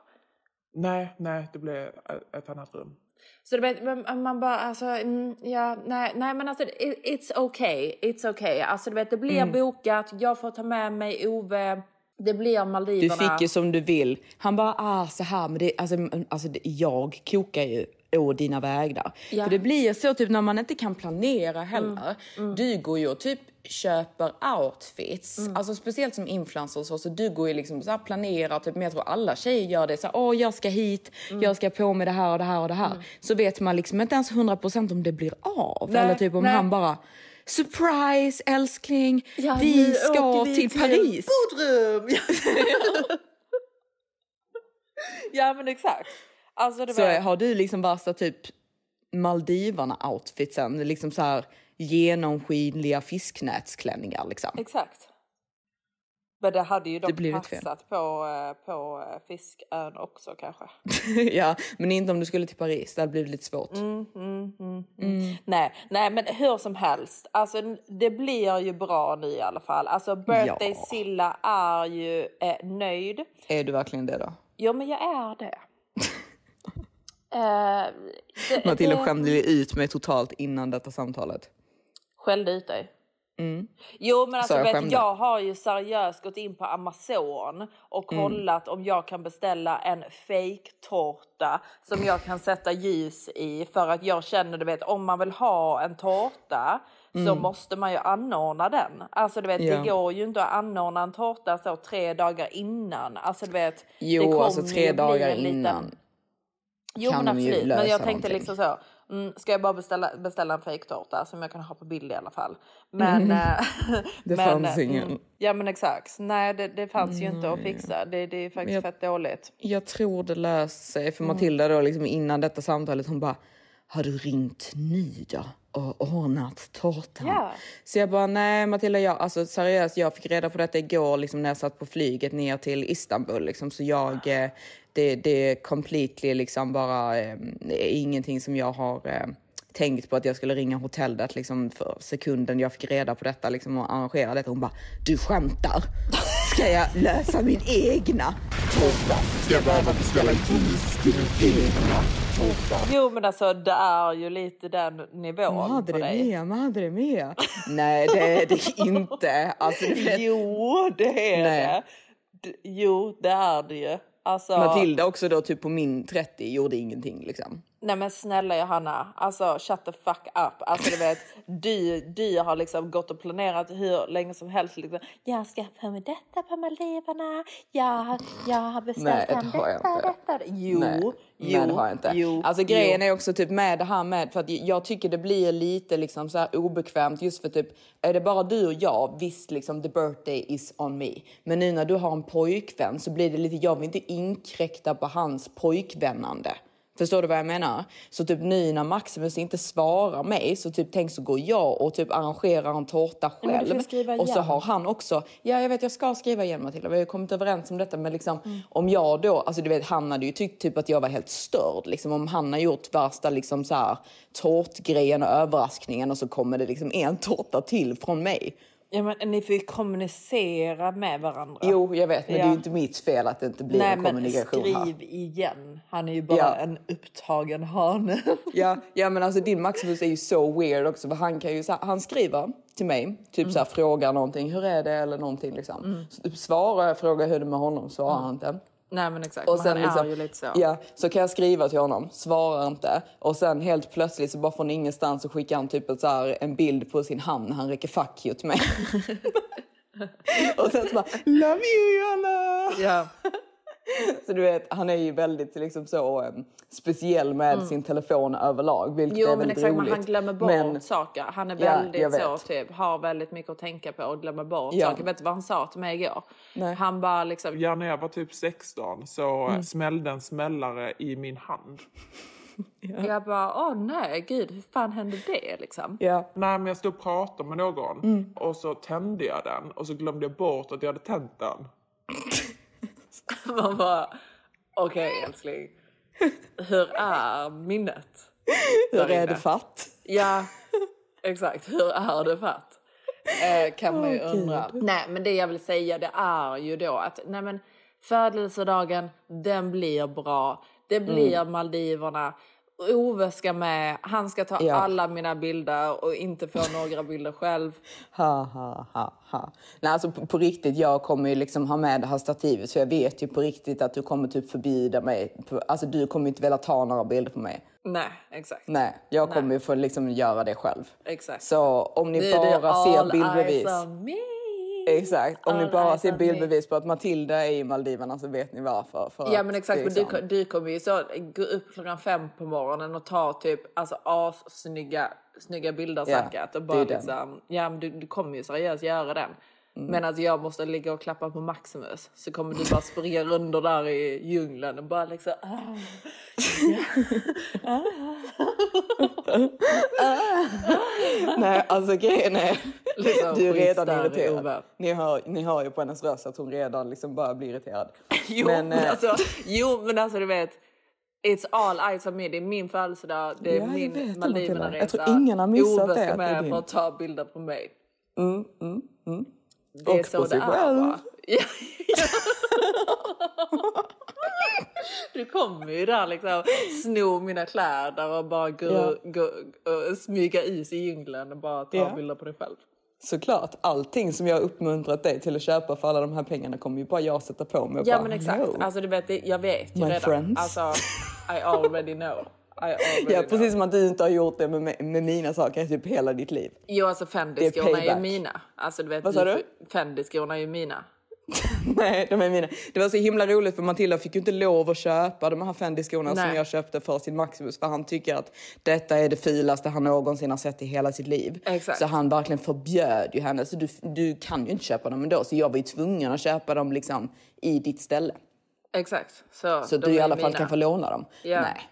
Nej, nej, det blev ett- ett annat rum. Så du men man bara alltså, mm, ja, nej, nej men alltså it, it's okay, it's okay. Alltså du vet, det blir Mm. bokat, jag får ta med mig Ove, det blir Du Maldiverna. fick ju som du vill. Han bara, ah så här, men det, alltså, alltså det- jag kokar ju å dina vägnar. Ja. För det blir så typ när man inte kan planera heller. Du går ju och typ köper outfits, alltså speciellt som influencer så, så du går ju liksom så planerar, typ, men jag tror alla tjejer gör det så här, åh jag ska hit, jag ska på med det här och det här och det här. Så vet man liksom inte ens 100% om det blir av. Nej, Eller typ om nej. han bara, surprise älskling, Ja, vi ska vi till till Paris. Bodrum! ja men exakt. Alltså du Så har du liksom värsta typ Maldiverna-outfitsen, liksom så här genomskinliga fisknätsklänningar liksom. Exakt. Men det hade ju Det fel. passat på, eh, på eh, fiskön också kanske. ja, men inte om du skulle till Paris, det hade blivit lite svårt. Mm, mm, mm, mm. Mm. Nej, nej, men hur som helst. Alltså, det blir ju bra nu i alla fall. Alltså, birthday Ja. Silla är ju eh, nöjd. Är du verkligen det då? Jo, men jag är det. eh, det Matilda skämde ut mig totalt innan detta samtalet. Skällde ut dig. Mm. Jo men alltså Så jag vet, skämde. jag har ju seriöst gått in på Amazon och Mm. kollat om jag kan beställa en fake-tårta som jag kan sätta ljus i för att jag känner du vet om man vill ha en tårta så Mm. måste man ju anordna den. Alltså du vet Ja. det går ju inte att anordna en tårta så tre dagar innan. Alltså du vet. det Jo, kommer alltså tre dagar en liten- innan. Jo kan men absolut, men jag tänkte någonting. liksom så. Mm, ska jag bara beställa, beställa en fejktårta som jag kan ha på bild i alla fall. Men... Mm. Det men, fanns ingen. mm, ja men exakt. Nej det, det fanns ju inte att fixa. Det, det är faktiskt jag- fett dåligt. Jag tror det löser sig. För Mm. Matilda då, liksom innan detta samtalet, hon bara, har du ringt nu då och ordnat tårtan? Ja. Så jag bara, nej Matilda, jag, alltså seriöst, jag fick reda på detta igår liksom, när jag satt på flyget ner till Istanbul. Liksom, så jag, eh, det, det är completely liksom bara eh, det är ingenting som jag har eh, tänkt på att jag skulle ringa hotellet liksom, för sekunden jag fick reda på detta liksom, och arrangera detta. Hon bara, du skämtar? Ska jag lösa min egna tårta? Ska jag behöva beställa ljus till min egna tårta? Jo men alltså det är ju lite den nivån hade på det dig. hade det med. Nej, det är det inte. Alltså, du vet, Jo det är Nej. det. Jo det är det ju. Alltså, Matilda också då typ på min 30 gjorde ingenting liksom. Nej men snälla Johanna, alltså shut the fuck up. Alltså du vet, du, du har liksom gått och planerat hur länge som helst. Liksom, jag ska få med detta på Maldiverna, jag, jag har beställt Nej, det hem jag detta, detta. Jo, Nej, jo, nej, det har jag inte. jo. alltså grejen jo. är också typ med det här med, för att jag tycker det blir lite liksom så här obekvämt just för typ, är det bara du och jag, visst liksom the birthday is on me. Men nu när du har en pojkvän så blir det lite, jag vill inte inkräkta på hans pojkvännande. Förstår du vad jag menar? Så typ nu när Maximus inte svarar mig så typ tänk så går jag och typ arrangerar en tårta själv. skriva och så har han också, ja jag vet jag ska skriva igen Matilda, vi har kommit överens om detta men liksom Mm. om jag då, alltså du vet han hade ju tyckt typ att jag var helt störd liksom om han har gjort värsta liksom så här tårtgrejen och överraskningen och så kommer det liksom en tårta till från mig. Ja men ni får ju kommunicera med varandra. Jo jag vet men det är Ja. ju inte mitt fel att det inte blir Nej en men kommunikation här. skriv igen. Han är ju bara Ja. en upptagen hane. Ja, ja men alltså din Maximus är ju så weird också för han kan ju han skriver till mig, typ så här frågar någonting, hur är det eller någonting liksom. Mm. Svarar jag, frågar hur det är med honom, svarar han inte. Nej men exakt, Och sen han liksom, är ju lite så. Ja, så kan jag skriva till honom, svarar inte. Och sen helt plötsligt så bara från ingenstans så skickar han typ ett så här, en bild på sin hand han räcker fuck you till mig. och sen så bara, love you Johanna! Ja. Så du vet, han är ju väldigt liksom så em, speciell med Mm. sin telefon överlag, vilket Jo är men väldigt exakt, roligt. men han glömmer bort Men- saker. Han är Ja, väldigt så vet. typ, har väldigt mycket att tänka på och glömmer bort Ja. saker. Vet du vad han sa till mig igår? Han bara liksom... Ja, när jag var typ 16 så Mm. smällde en smällare i min hand. Jag bara, åh nej gud, hur fan hände det liksom? Ja. Nej, men jag stod och pratade med någon Mm. och så tände jag den och så glömde jag bort att jag hade tänt den. Man bara, okej älskling, hur är minnet? Hur är det fatt? Ja, exakt. Hur är det fatt? Eh, kan man ju Åh, undra. Gud. Nej, men det jag vill säga det är ju då att nej men födelsedagen, den blir bra. Det blir Mm. Maldiverna. Ove ska med, han ska ta Ja. alla mina bilder och inte få några bilder själv. Ha, ha, ha, ha. Nej, alltså på, på riktigt, jag kommer ju liksom ha med det här stativet så jag vet ju på riktigt att du kommer typ förbjuda mig. Alltså du kommer inte vilja ta några bilder på mig. Nej, exakt. Nej, jag Nej. kommer ju få liksom göra det själv. Exakt. Så om ni det bara ser bildbevis. Exakt, om ni bara ser bildbevis på att Matilda är i Maldiverna så vet ni varför. För Ja men exakt, men liksom- du, du kommer ju så gå upp klockan fem på morgonen och ta typ alltså assnygga snygga bilder Ja, säkert. Och bara är den. liksom, ja men du, du kommer ju seriöst göra den. Mm. Men att jag måste ligga och klappa på Maximus så kommer du bara springa runt där i djungeln och bara liksom ah, Nej, alltså grejen är, Liksom du är redan irriterad. Ove. Ni hör, ni hör ju på hennes röst att hon redan liksom bara blir irriterad. Jo Men, men, eh, alltså, jo men alltså du vet It's all eyes on me. Det är min födelsedag, det är Ja, min Maldiverna-resa. Jag tror ingen har missat Ove ska det är med din. för att ta bilder på mig. Mm, mm, mm. Det är Och så på det sig är själv. va? Ja, ja. Du kommer ju där liksom sno mina kläder och bara gå, Ja. gå, och smyga is i djungeln och bara ta Ja. bilder på dig själv. Såklart, allting som jag har uppmuntrat dig till att köpa för alla de här pengarna kommer ju bara jag sätta på mig och Ja bara, men exakt, "No." alltså du vet, det- jag vet ju My redan. friends. Alltså, I already know. Ja, precis som att du inte har gjort det med, med mina saker typ hela ditt liv. Jo alltså är Fendi-skorna är, ju mina. Alltså du vet, Vad sa du? Fendi-skorna är ju mina. Nej, de är mina. Det var så himla roligt för Matilda fick ju inte lov att köpa de här Fendi-skorna som jag köpte för sin Maximus för han tycker att detta är det fulaste han någonsin har sett i hela sitt liv. Exakt. Så han verkligen förbjöd ju henne. Så du, du kan ju inte köpa dem ändå. Så jag var ju tvungen att köpa dem liksom i ditt ställe. Exakt. Så, Så du i alla fall mina. kan få låna dem. Ja. Nej.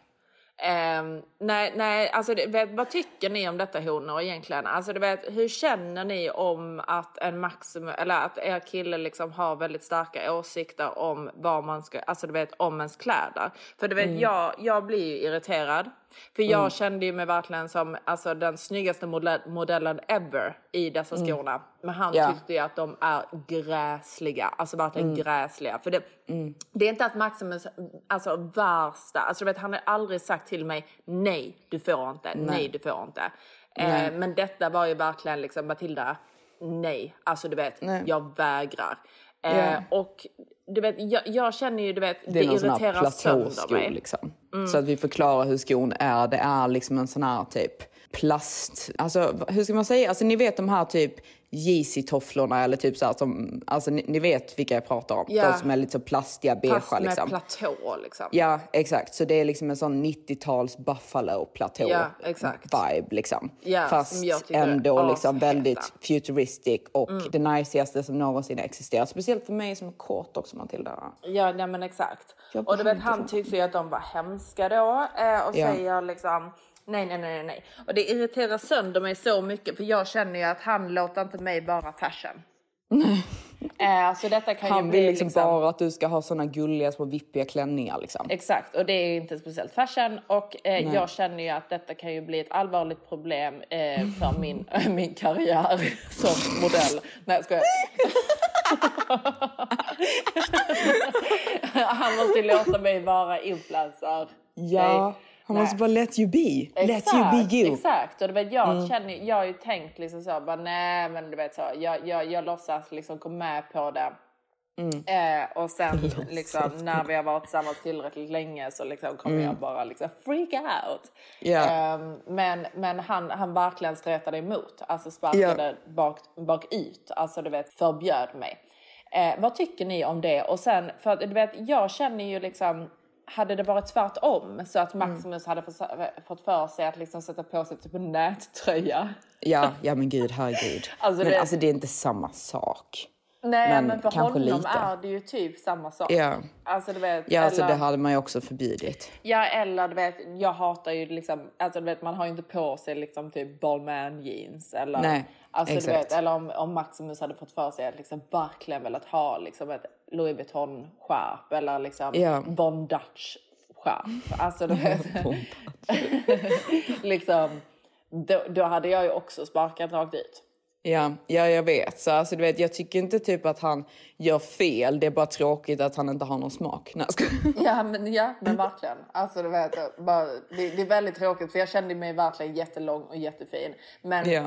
Ehm, nej, nej, alltså det, vet, vad tycker ni om detta honor egentligen? Alltså vet, hur känner ni om att en maximum, eller att er kille liksom har väldigt starka åsikter om vad man ska, alltså du vet om ens kläder? För du vet, Mm. jag, jag blir ju irriterad. För jag Mm. kände ju mig verkligen som alltså, den snyggaste modell, modellen ever i dessa Mm. skorna. Men han Ja. tyckte ju att de är gräsliga, alltså verkligen Mm. gräsliga. För det, det är inte att Maximus alltså värsta, alltså du vet han har aldrig sagt till mig nej du får inte, nej, Nej. du får inte. Eh, men detta var ju verkligen liksom Matilda, nej, alltså du vet Nej. jag vägrar. Eh, Ja. Och du vet, jag, jag känner ju, du vet, det, Det är irriterar sönder mig. liksom. Mm. Så att vi förklarar hur skon är. Det är liksom en sån här typ plast... Alltså hur ska man säga? Alltså ni vet de här typ Yeezy-tofflorna eller typ så här som... Alltså ni, ni vet vilka jag pratar om. Ja. De som är lite så plastiga, beigea med liksom. platå liksom. Ja, exakt. Så det är liksom en sån 90-tals Buffalo-platå exakt. vibe liksom. Ja, Fast ändå liksom väldigt futuristic och Mm. det najsigaste som någonsin existerat. Speciellt för mig som är kort också Matilda. Ja, nej men exakt. Jag Och du vet, han tyckte ju att de var hemska då eh, och Ja. säger liksom nej, nej, nej, nej. Och det irriterar sönder mig så mycket för jag känner ju att han låter inte mig vara fashion. Eh, så detta kan ju Han vill liksom, bara att du ska ha såna gulliga små vippiga klänningar liksom. Exakt, och det är inte speciellt fashion. Och eh, Nej. jag känner ju att detta kan ju bli ett allvarligt problem eh, för min, min karriär som modell. Nej, jag skojar. Han måste låta mig vara influencer. Ja, okej? Han måste bara let you be. Let Exakt, you be you. Exakt, och du vet, jag, Mm. känner, jag har ju tänkt liksom så, bara, nej men du vet så, jag, jag, jag låtsas liksom gå med på det. Mm. Eh, och sen liksom, när vi har varit tillsammans tillräckligt länge så liksom kommer Mm. jag bara liksom freak out. Ja. Ehm, men men han, han verkligen stretade emot, alltså sparkade bak, bak ut, alltså du vet förbjöd mig. Eh, vad tycker ni om det? Och sen, för du vet, jag känner ju liksom hade det varit tvärtom så att Mm. Maximus hade fått, fått för sig att liksom sätta på sig typ en nättröja. Ja, ja men gud, herregud. Alltså, men det- alltså det är inte samma sak. Nej men, Men för kanske honom lite. är det ju typ samma sak. Ja. Alltså du vet. Ja, alltså eller- det hade man ju också förbjudit. Ja eller du vet, jag hatar ju liksom, alltså du vet man har ju inte på sig liksom typ Balmain jeans eller Nej, alltså du exakt. vet, eller om, om Maximus hade fått för sig att liksom verkligen velat ha liksom ett Louis Vuitton skärp eller liksom Ja. Von Dutch skärp. Alltså du vet. liksom, då, då hade jag ju också sparkat rakt ut. Ja, ja, jag vet. Så alltså, du vet, jag tycker inte typ att han gör fel. Det är bara tråkigt att han inte har någon smak. Nej, skojar. Ja men, ja, men verkligen. Alltså, du vet, bara, det, det är väldigt tråkigt för jag kände mig verkligen jättelång och jättefin. Men, Ja. eh,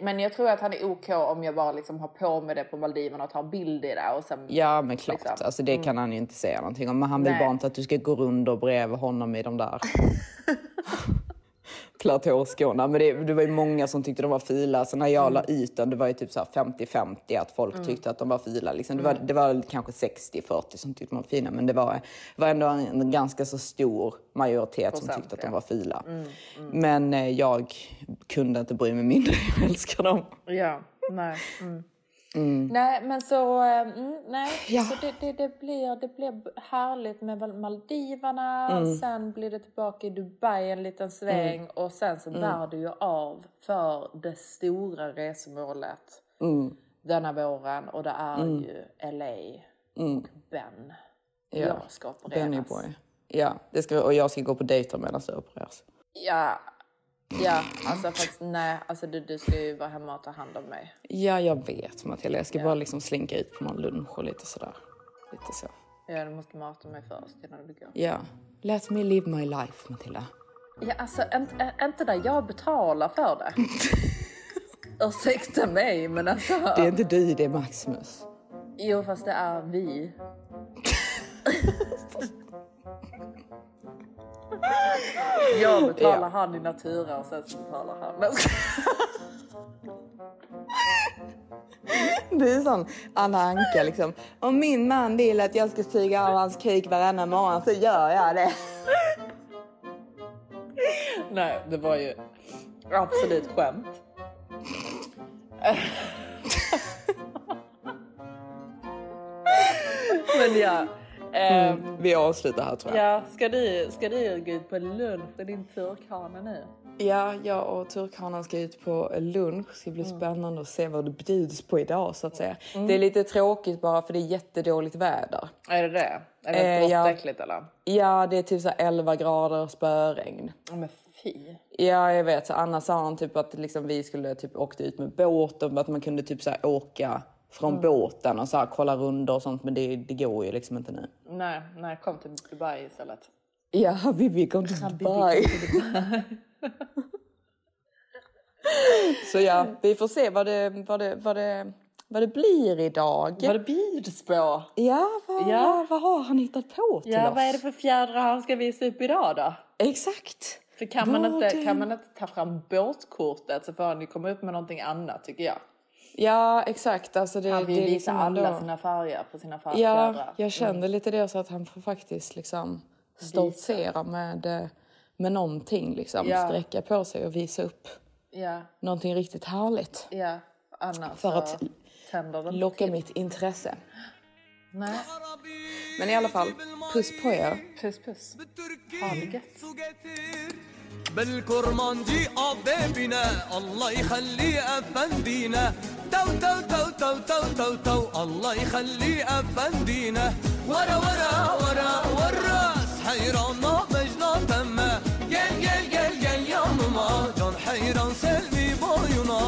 men jag tror att han är OK om jag bara liksom har på mig det på Maldiverna och tar bild i det. Och sen, Ja, men klart. Liksom. Alltså, det kan han ju inte säga någonting om. Men han vill Nej. bara inte att du ska gå under bredvid honom i de där platåskorna. Men det, det var ju många som tyckte de var fila. Så när jag la ut den, det var ju typ så här 50-50 att folk Mm. tyckte att de var fila. Liksom. Det, var, det var kanske 60-40 som tyckte de var fina. Men det var, var ändå en ganska så stor majoritet som Procent, tyckte att de var fila. Mm, Men eh, jag kunde inte bry mig mindre. Jag älskar dem. Ja, nej. Mm. Nej, men så, eh, mm, nej. Ja. så det, det, det, blir, det blir härligt med Maldiverna. Mm. Sen blir det tillbaka i Dubai en liten sväng. Mm. Och sen så Mm. bär det ju av för det stora resmålet Mm. denna våren. Och det är ju LA och Ben. Ja. Jag ska opereras. Benny boy. Ja, det ska, och jag ska gå på dejter medan du opereras. Ja, ja alltså fast nej, alltså du, du ska ju vara hemma och ta hand om mig. Ja, jag vet Matilda. Jag ska Ja. bara liksom slinka ut på någon lunch och lite sådär. Lite så. Ja, du måste mata mig först innan du går. Ja. Let me live my life, Matilda. Ja, alltså inte, inte där jag betalar för det. Ursäkta mig, men alltså. Det är inte du, det är Maximus. Jo, fast det är vi. jag betalar Ja. han i natura och sen så betalar han. Det är sån Anna Anka liksom. Om min man vill att jag ska suga av hans kuk varannan morgon så gör jag det. Nej, det var ju absolut skämt. Men ja. Mm, vi avslutar här tror jag. Ja, ska du, ska du gå ut på lunch med din turkhane nu? Ja, jag och turkhanen ska ut på lunch. Det ska bli spännande att se vad det bjuds på idag så att säga. Mm. Det är lite tråkigt bara för det är jättedåligt väder. Är det det? Är det Eh, ja. eller? Ja, det är typ så här 11 grader spöregn. Men fy. Ja, jag vet. Så Anna sa han typ att liksom vi skulle typ åkt ut med båt och att man kunde typ så åka från Mm. båten och så här kolla runder och sånt. Men det, det går ju liksom inte nu. Nej, nej, kom till Dubai istället. Ja, Habibi kom till Dubai. Så ja, vi får se vad det, vad det, vad det vad det blir idag. Vad det bjuds på. Ja, vad, Ja. vad har han hittat på till Ja, oss? vad är det för fjädrar han ska visa upp idag då? Exakt. För kan man, inte, kan man inte ta fram båtkortet så får han ju komma upp med någonting annat tycker jag. Ja, exakt. Alltså det, Han vill det är visa liksom alla ändå- sina färger på sina fär- Ja, fjädrar. jag kände lite det så att han får faktiskt liksom stoltsera med, eh, med någonting. Liksom. Ja. Sträcka på sig och visa upp Ja, någonting riktigt härligt. ja. Annars För så att tänder det locka mitt intresse. Nej. Men i alla fall, puss på er. Puss puss. Ha det gött. بالكرمانجي أبيبنا الله يخلي أفندينا تو تو تو تو تو تو تو الله يخلي أفندينا ورا ورا ورا والراس حيران ما مجنون تمة. جل جل جل يا ماما. جان حيران سلمي بايونا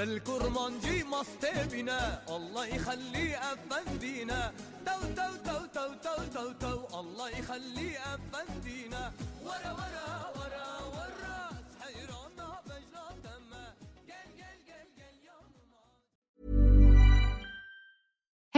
بالكرمانجي مصطبنا الله يخلي افندينا تو تو تو تو تو تو تو الله يخلي افندينا ورا ورا ورا.